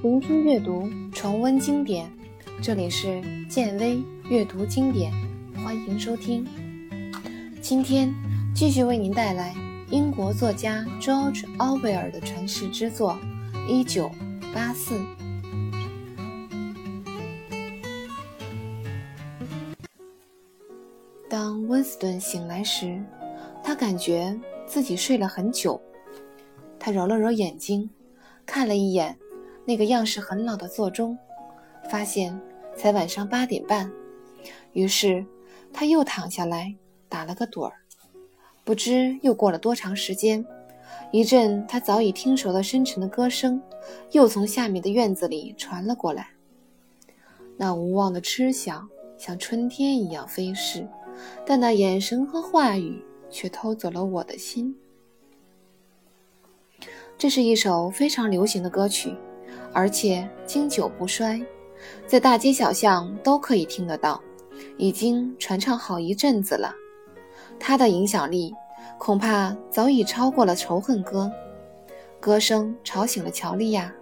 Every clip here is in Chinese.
聆听阅读，重温经典。这里是建威阅读经典，欢迎收听。今天继续为您带来英国作家 George Orwell 的传世之作《一九八四》。当温斯顿醒来时，他感觉自己睡了很久。他揉了揉眼睛，看了一眼。那个样式很老的座钟，发现才晚上八点半，于是他又躺下来打了个盹儿。不知又过了多长时间，一阵他早已听熟的深沉的歌声又从下面的院子里传了过来。那无望的痴响像春天一样飞逝，但那眼神和话语却偷走了我的心。这是一首非常流行的歌曲。而且经久不衰，在大街小巷都可以听得到，已经传唱好一阵子了。它的影响力恐怕早已超过了《仇恨歌》。歌声吵醒了乔丽亚，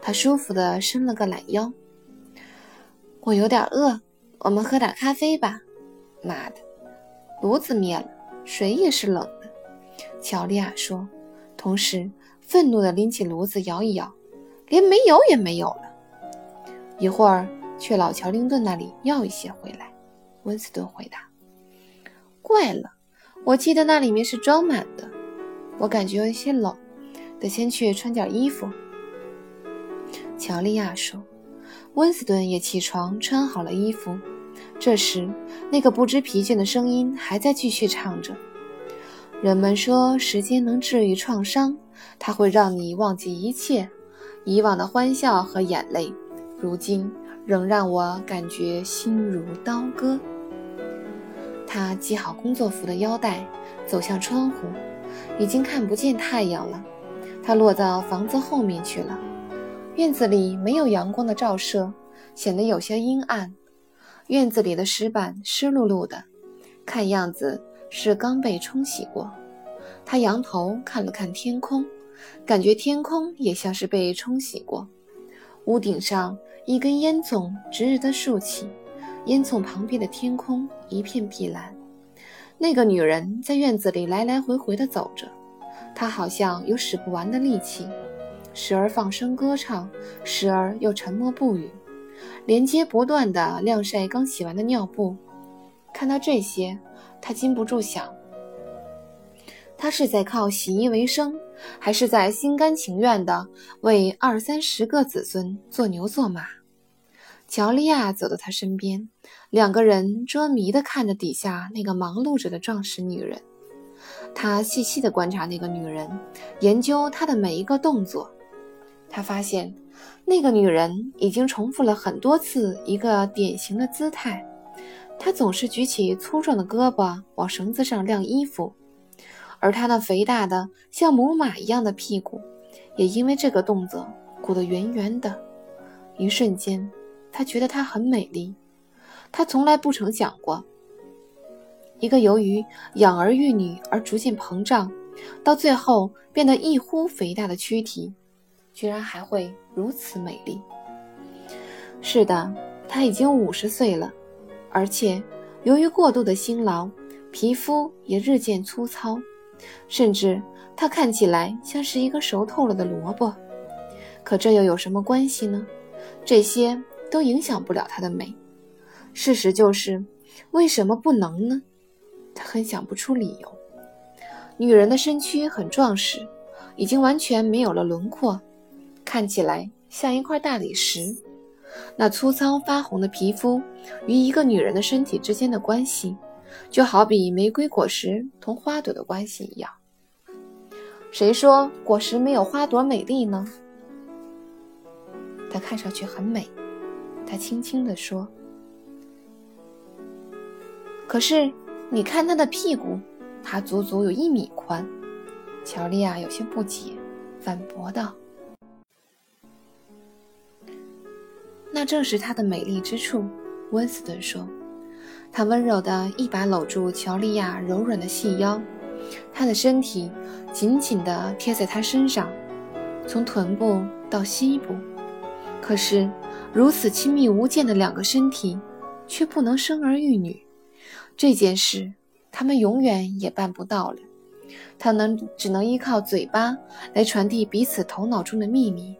她舒服地伸了个懒腰。我有点饿，我们喝点咖啡吧。妈的，炉子灭了，水也是冷的。乔丽亚说，同时愤怒地拎起炉子摇一摇。连煤油也没有了。一会儿去老乔林顿那里要一些回来。温斯顿回答：“怪了，我记得那里面是装满的。我感觉有一些冷，得先去穿件衣服。”乔丽亚说。温斯顿也起床穿好了衣服。这时，那个不知疲倦的声音还在继续唱着：“人们说时间能治愈创伤，它会让你忘记一切。”以往的欢笑和眼泪，如今仍让我感觉心如刀割。他系好工作服的腰带，走向窗户，已经看不见太阳了。他落到房子后面去了。院子里没有阳光的照射，显得有些阴暗。院子里的石板湿漉漉的，看样子是刚被冲洗过。他仰头看了看天空。感觉天空也像是被冲洗过，屋顶上一根烟囱直直地竖起，烟囱旁边的天空一片碧蓝。那个女人在院子里来来回回地走着，她好像有使不完的力气，时而放声歌唱，时而又沉默不语，连接不断地晾晒刚洗完的尿布。看到这些，他禁不住想。他是在靠洗衣为生，还是在心甘情愿地为二三十个子孙做牛做马？乔丽亚走到他身边，两个人捉迷地看着底下那个忙碌着的壮实女人。他细细地观察那个女人，研究她的每一个动作。他发现，那个女人已经重复了很多次一个典型的姿态。她总是举起粗壮的胳膊往绳子上晾衣服。而她那肥大的像母马一样的屁股，也因为这个动作鼓得圆圆的。一瞬间，他觉得她很美丽。他从来不曾想过，一个由于养儿育女而逐渐膨胀，到最后变得异乎肥大的躯体，居然还会如此美丽。是的，她已经五十岁了，而且由于过度的辛劳，皮肤也日渐粗糙。甚至她看起来像是一个熟透了的萝卜，可这又有什么关系呢？这些都影响不了她的美。事实就是，为什么不能呢？她很想不出理由。女人的身躯很壮实，已经完全没有了轮廓，看起来像一块大理石。那粗糙发红的皮肤与一个女人的身体之间的关系。就好比玫瑰果实同花朵的关系一样。谁说果实没有花朵美丽呢？它看上去很美，他轻轻地说。可是你看它的屁股，它足足有一米宽。乔丽亚有些不解，反驳道：“那正是它的美丽之处。”温斯顿说。他温柔地一把搂住乔丽亚柔软的细腰，她的身体紧紧地贴在他身上，从臀部到膝部。可是，如此亲密无间的两个身体，却不能生儿育女，这件事他们永远也办不到了。他能只能依靠嘴巴来传递彼此头脑中的秘密，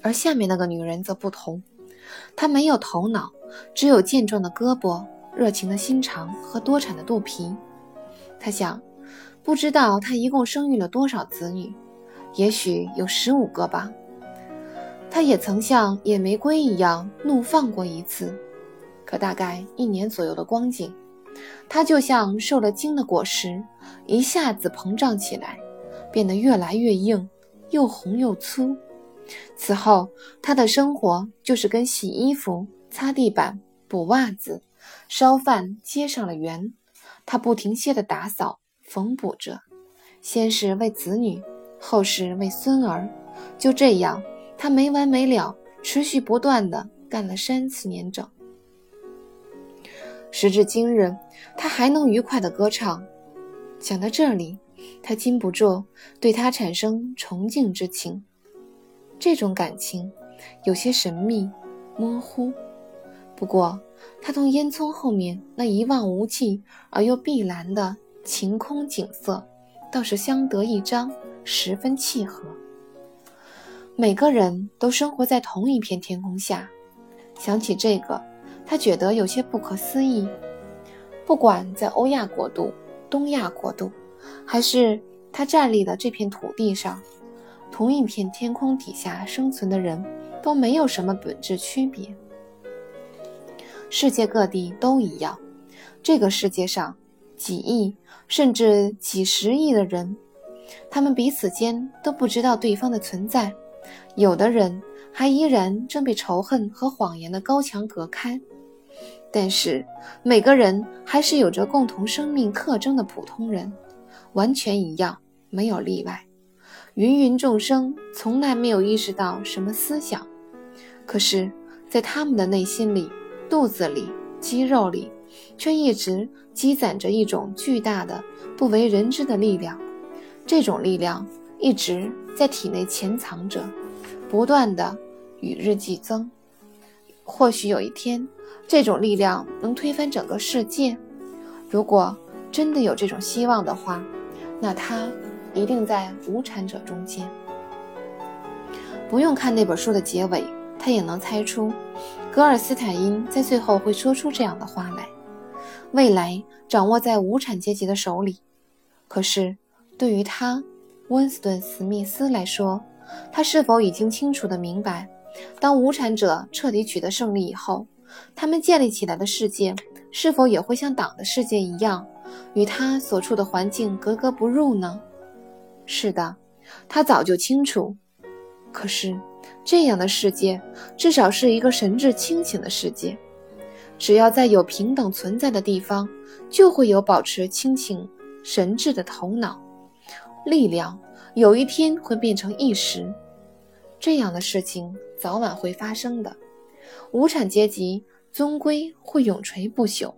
而下面那个女人则不同，她没有头脑，只有健壮的胳膊、热情的心肠和多产的肚皮。他想，不知道他一共生育了多少子女，也许有十五个吧。他也曾像野玫瑰一样怒放过一次，可大概一年左右的光景。它就像受了惊的果实，一下子膨胀起来，变得越来越硬，又红又粗。此后，他的生活就是跟洗衣服、擦地板、补袜子、烧饭接上了缘。他不停歇地打扫、缝补着，先是为子女，后是为孙儿。就这样，他没完没了、持续不断地干了三四年整。时至今日，他还能愉快地歌唱。讲到这里，他禁不住对他产生崇敬之情。这种感情有些神秘、模糊，不过他同烟囱后面那一望无际而又碧蓝的晴空景色倒是相得益彰，十分契合。每个人都生活在同一片天空下，想起这个。他觉得有些不可思议。不管在欧亚国度、东亚国度，还是他站立的这片土地上，同一片天空底下生存的人，都没有什么本质区别。世界各地都一样。这个世界上几亿甚至几十亿的人，他们彼此间都不知道对方的存在。有的人还依然正被仇恨和谎言的高墙隔开。但是每个人还是有着共同生命特征的普通人，完全一样，没有例外。芸芸众生从来没有意识到什么思想，可是，在他们的内心里、肚子里、肌肉里，却一直积攒着一种巨大的、不为人知的力量。这种力量一直在体内潜藏着，不断的与日俱增。或许有一天。这种力量能推翻整个世界。如果真的有这种希望的话，那他一定在无产者中间。不用看那本书的结尾，他也能猜出，格尔斯坦因在最后会说出这样的话来：未来掌握在无产阶级的手里。可是，对于他，温斯顿·史密斯来说，他是否已经清楚地明白，当无产者彻底取得胜利以后？他们建立起来的世界，是否也会像党的世界一样，与他所处的环境格格不入呢？是的，他早就清楚。可是，这样的世界至少是一个神智清醒的世界。只要在有平等存在的地方，就会有保持清醒神智的头脑。力量有一天会变成一时，这样的事情早晚会发生的。无产阶级终归会永垂不朽。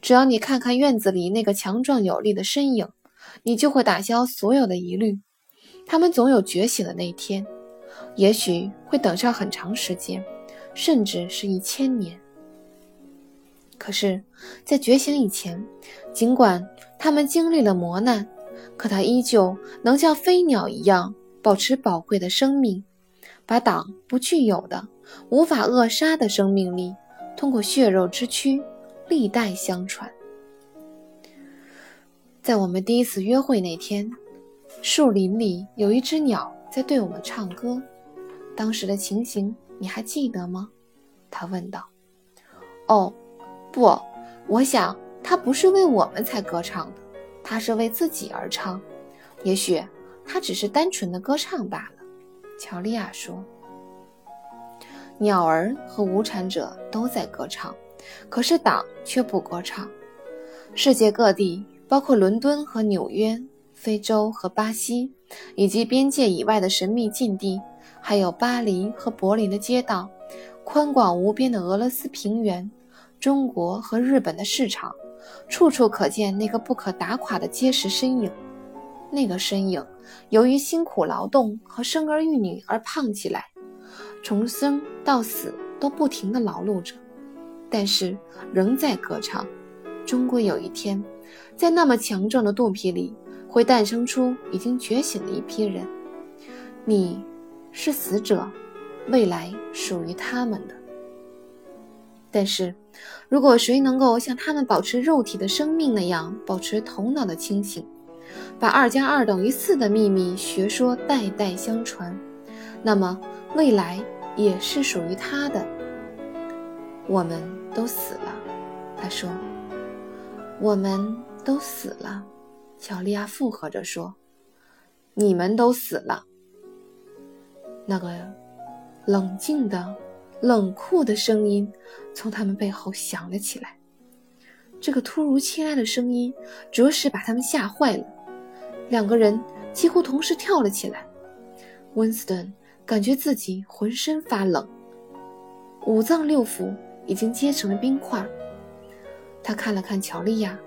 只要你看看院子里那个强壮有力的身影，你就会打消所有的疑虑。他们总有觉醒的那一天，也许会等上很长时间，甚至是一千年。可是，在觉醒以前，尽管他们经历了磨难，可他依旧能像飞鸟一样保持宝贵的生命，把党不具有的。无法扼杀的生命力，通过血肉之躯，历代相传。在我们第一次约会那天，树林里有一只鸟在对我们唱歌。当时的情形你还记得吗？他问道。哦，不，我想他不是为我们才歌唱的，他是为自己而唱。也许他只是单纯的歌唱罢了。乔利亚说。鸟儿和无产者都在歌唱，可是党却不歌唱。世界各地，包括伦敦和纽约、非洲和巴西，以及边界以外的神秘禁地，还有巴黎和柏林的街道，宽广无边的俄罗斯平原，中国和日本的市场，处处可见那个不可打垮的结实身影。那个身影由于辛苦劳动和生儿育女而胖起来。从生到死都不停地劳碌着，但是仍在歌唱。终归有一天，在那么强壮的肚皮里，会诞生出已经觉醒的一批人。你，是死者，未来属于他们的。但是，如果谁能够像他们保持肉体的生命那样保持头脑的清醒，把二加二等于四的秘密学说代代相传，那么未来也是属于他的。我们都死了，他说。我们都死了，乔利亚附和着说：“你们都死了。”那个冷静的、冷酷的声音从他们背后响了起来。这个突如其来的声音着实把他们吓坏了。两个人几乎同时跳了起来。温斯顿感觉自己浑身发冷，五脏六腑已经结成了冰块。他看了看乔丽亚，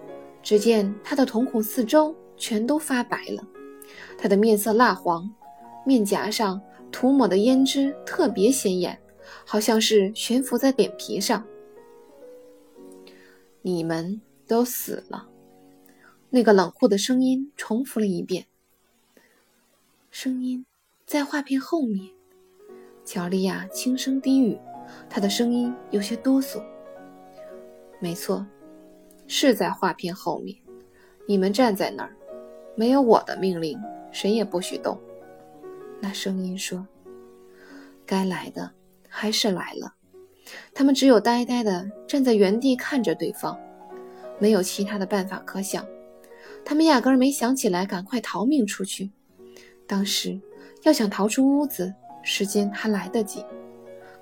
只见她的瞳孔四周全都发白了，她的面色蜡黄，面颊上涂抹的胭脂特别显眼，好像是悬浮在脸皮上。你们都死了，那个冷酷的声音重复了一遍。声音在画片后面，乔丽亚轻声低语，她的声音有些哆嗦。没错。是在画片后面，你们站在那儿，没有我的命令，谁也不许动。那声音说：“该来的还是来了。”他们只有呆呆地站在原地看着对方，没有其他的办法可想。他们压根儿没想起来赶快逃命出去。当时要想逃出屋子，时间还来得及。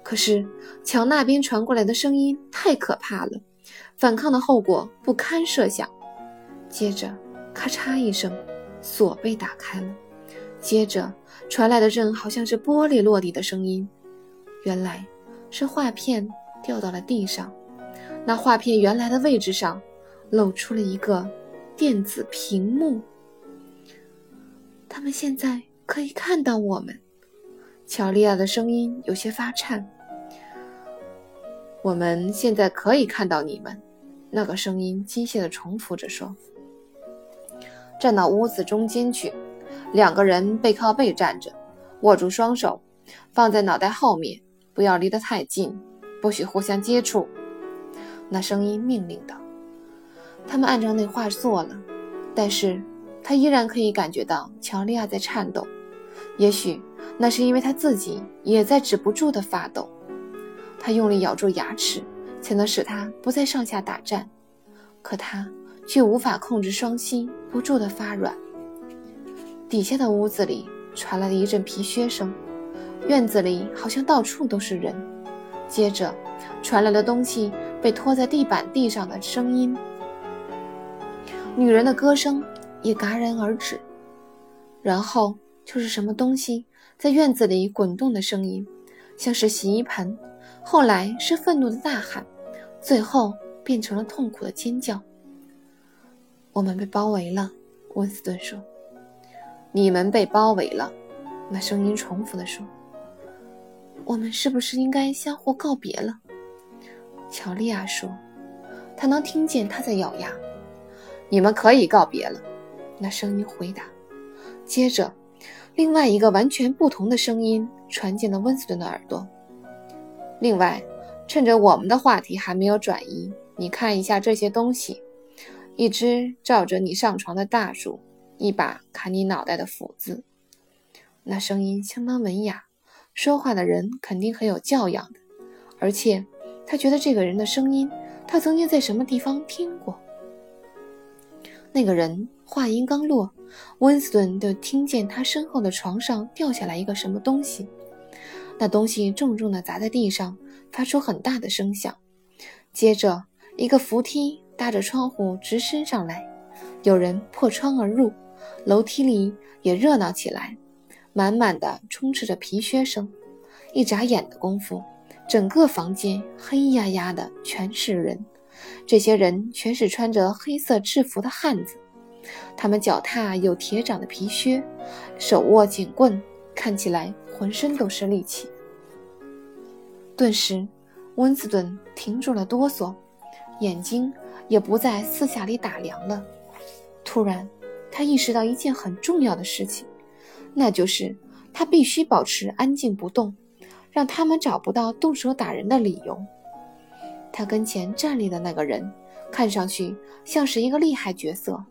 可是墙那边传过来的声音太可怕了。反抗的后果不堪设想。接着，咔嚓一声，锁被打开了。接着传来的阵好像是玻璃落地的声音，原来是画片掉到了地上。那画片原来的位置上，露出了一个电子屏幕。他们现在可以看到我们。乔丽亚的声音有些发颤。我们现在可以看到你们，那个声音机械地重复着说：“站到屋子中间去，两个人背靠背站着，握住双手，放在脑袋后面，不要离得太近，不许互相接触。”那声音命令道。他们按照那话做了，但是他依然可以感觉到乔利亚在颤抖，也许那是因为他自己也在止不住的发抖。他用力咬住牙齿，才能使他不再上下打颤，可他却无法控制双膝不住的发软。底下的屋子里传来了一阵皮靴声，院子里好像到处都是人。接着传来了东西被拖在地板地上的声音，女人的歌声也戛然而止，然后就是什么东西在院子里滚动的声音，像是洗衣盆。后来是愤怒的大喊，最后变成了痛苦的尖叫。我们被包围了，温斯顿说。你们被包围了，那声音重复地说。我们是不是应该相互告别了？乔丽亚说。她能听见他在咬牙。你们可以告别了，那声音回答。接着，另外一个完全不同的声音传进了温斯顿的耳朵。另外，趁着我们的话题还没有转移，你看一下这些东西：一只照着你上床的大树，一把砍你脑袋的斧子。那声音相当文雅，说话的人肯定很有教养的。而且，他觉得这个人的声音，他曾经在什么地方听过。那个人话音刚落，温斯顿就听见他身后的床上掉下来一个什么东西。那东西重重地砸在地上，发出很大的声响。接着，一个扶梯搭着窗户直升上来，有人破窗而入，楼梯里也热闹起来，满满的充斥着皮靴声。一眨眼的功夫，整个房间黑压压的，全是人。这些人全是穿着黑色制服的汉子，他们脚踏有铁掌的皮靴，手握警棍。看起来浑身都是力气。顿时，温斯顿停住了哆嗦，眼睛也不再四下里打量了。突然，他意识到一件很重要的事情，那就是他必须保持安静不动，让他们找不到动手打人的理由。他跟前站立的那个人，看上去像是一个厉害角色。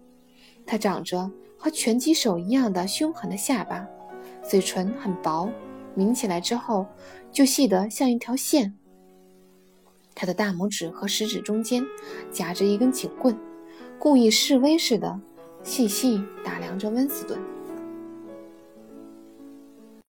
他长着和拳击手一样的凶狠的下巴，嘴唇很薄，抿起来之后就细得像一条线。他的大拇指和食指中间夹着一根警棍，故意示威似的细细打量着温斯顿。